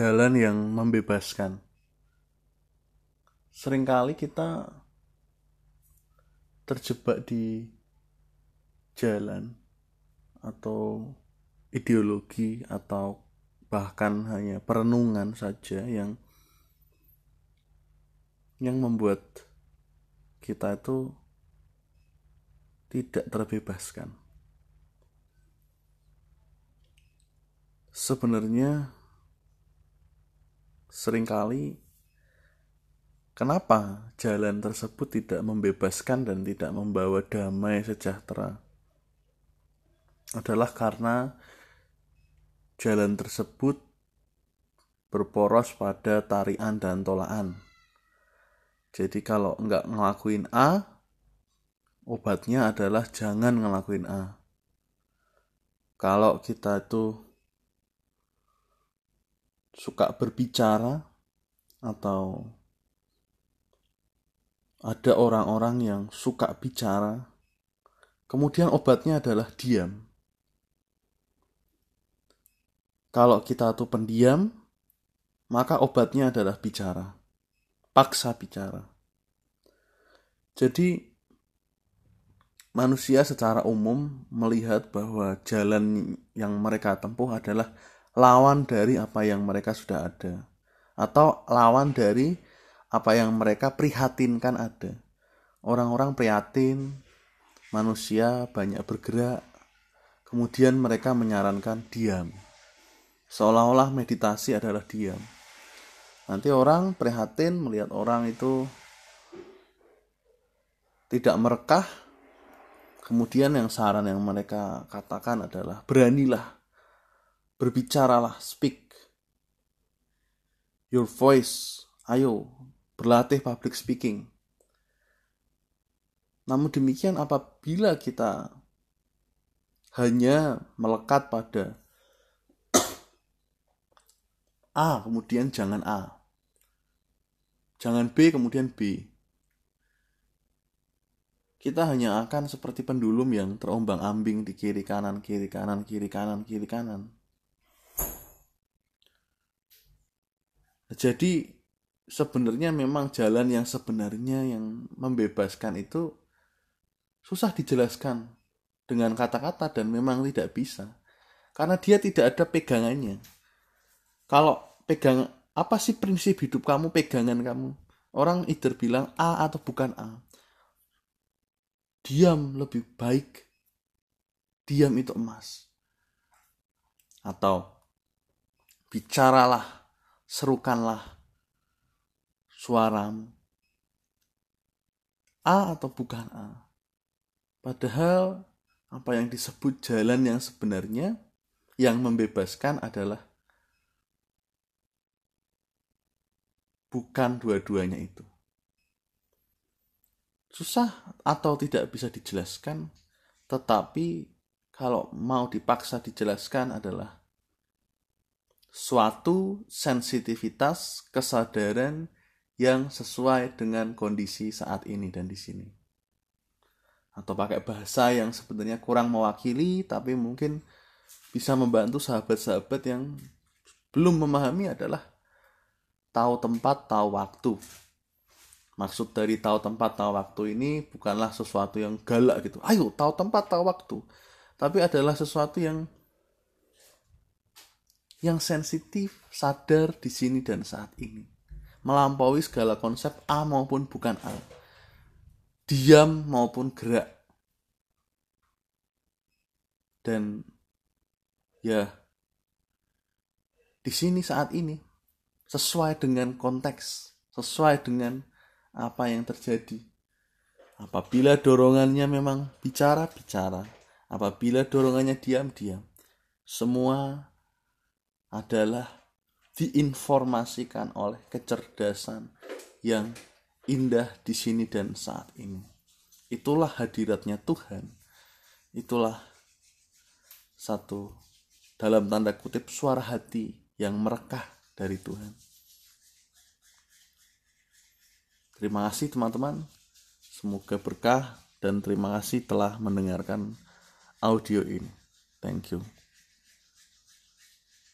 jalan yang membebaskan. Seringkali kita terjebak di jalan atau ideologi atau bahkan hanya perenungan saja yang yang membuat kita itu tidak terbebaskan. Sebenarnya sering kali kenapa jalan tersebut tidak membebaskan dan tidak membawa damai sejahtera adalah karena jalan tersebut berporos pada tarian dan tolaan. Jadi kalau nggak ngelakuin A, obatnya adalah jangan ngelakuin A. Kalau kita itu suka berbicara atau ada orang-orang yang suka bicara, kemudian obatnya adalah diam. Kalau kita tuh pendiam, maka obatnya adalah bicara. Paksa bicara. Jadi manusia secara umum melihat bahwa jalan yang mereka tempuh adalah lawan dari apa yang mereka sudah ada atau lawan dari apa yang mereka prihatinkan ada. Orang-orang prihatin, manusia banyak bergerak, kemudian mereka menyarankan diam. Seolah-olah meditasi adalah diam. Nanti orang prihatin melihat orang itu tidak merekah, kemudian yang saran yang mereka katakan adalah beranilah berbicaralah, speak. Your voice, ayo, berlatih public speaking. Namun demikian apabila kita hanya melekat pada A, kemudian jangan A. Jangan B, kemudian B. Kita hanya akan seperti pendulum yang terombang-ambing di kiri kanan, kiri kanan, kiri kanan, kiri kanan. Jadi sebenarnya memang jalan yang sebenarnya yang membebaskan itu susah dijelaskan dengan kata-kata dan memang tidak bisa. Karena dia tidak ada pegangannya. Kalau pegang apa sih prinsip hidup kamu, pegangan kamu? Orang either bilang A atau bukan A. Diam lebih baik. Diam itu emas. Atau bicaralah serukanlah suaramu. A atau bukan A. Padahal apa yang disebut jalan yang sebenarnya yang membebaskan adalah bukan dua-duanya itu. Susah atau tidak bisa dijelaskan, tetapi kalau mau dipaksa dijelaskan adalah suatu sensitivitas kesadaran yang sesuai dengan kondisi saat ini dan di sini. Atau pakai bahasa yang sebenarnya kurang mewakili tapi mungkin bisa membantu sahabat-sahabat yang belum memahami adalah tahu tempat, tahu waktu. Maksud dari tahu tempat, tahu waktu ini bukanlah sesuatu yang galak gitu. Ayo, tahu tempat, tahu waktu. Tapi adalah sesuatu yang yang sensitif, sadar di sini dan saat ini. Melampaui segala konsep A maupun bukan A. Diam maupun gerak. Dan ya di sini saat ini sesuai dengan konteks, sesuai dengan apa yang terjadi. Apabila dorongannya memang bicara, bicara. Apabila dorongannya diam, diam. Semua adalah diinformasikan oleh kecerdasan yang indah di sini dan saat ini. Itulah hadiratnya Tuhan. Itulah satu dalam tanda kutip suara hati yang merekah dari Tuhan. Terima kasih teman-teman. Semoga berkah dan terima kasih telah mendengarkan audio ini. Thank you.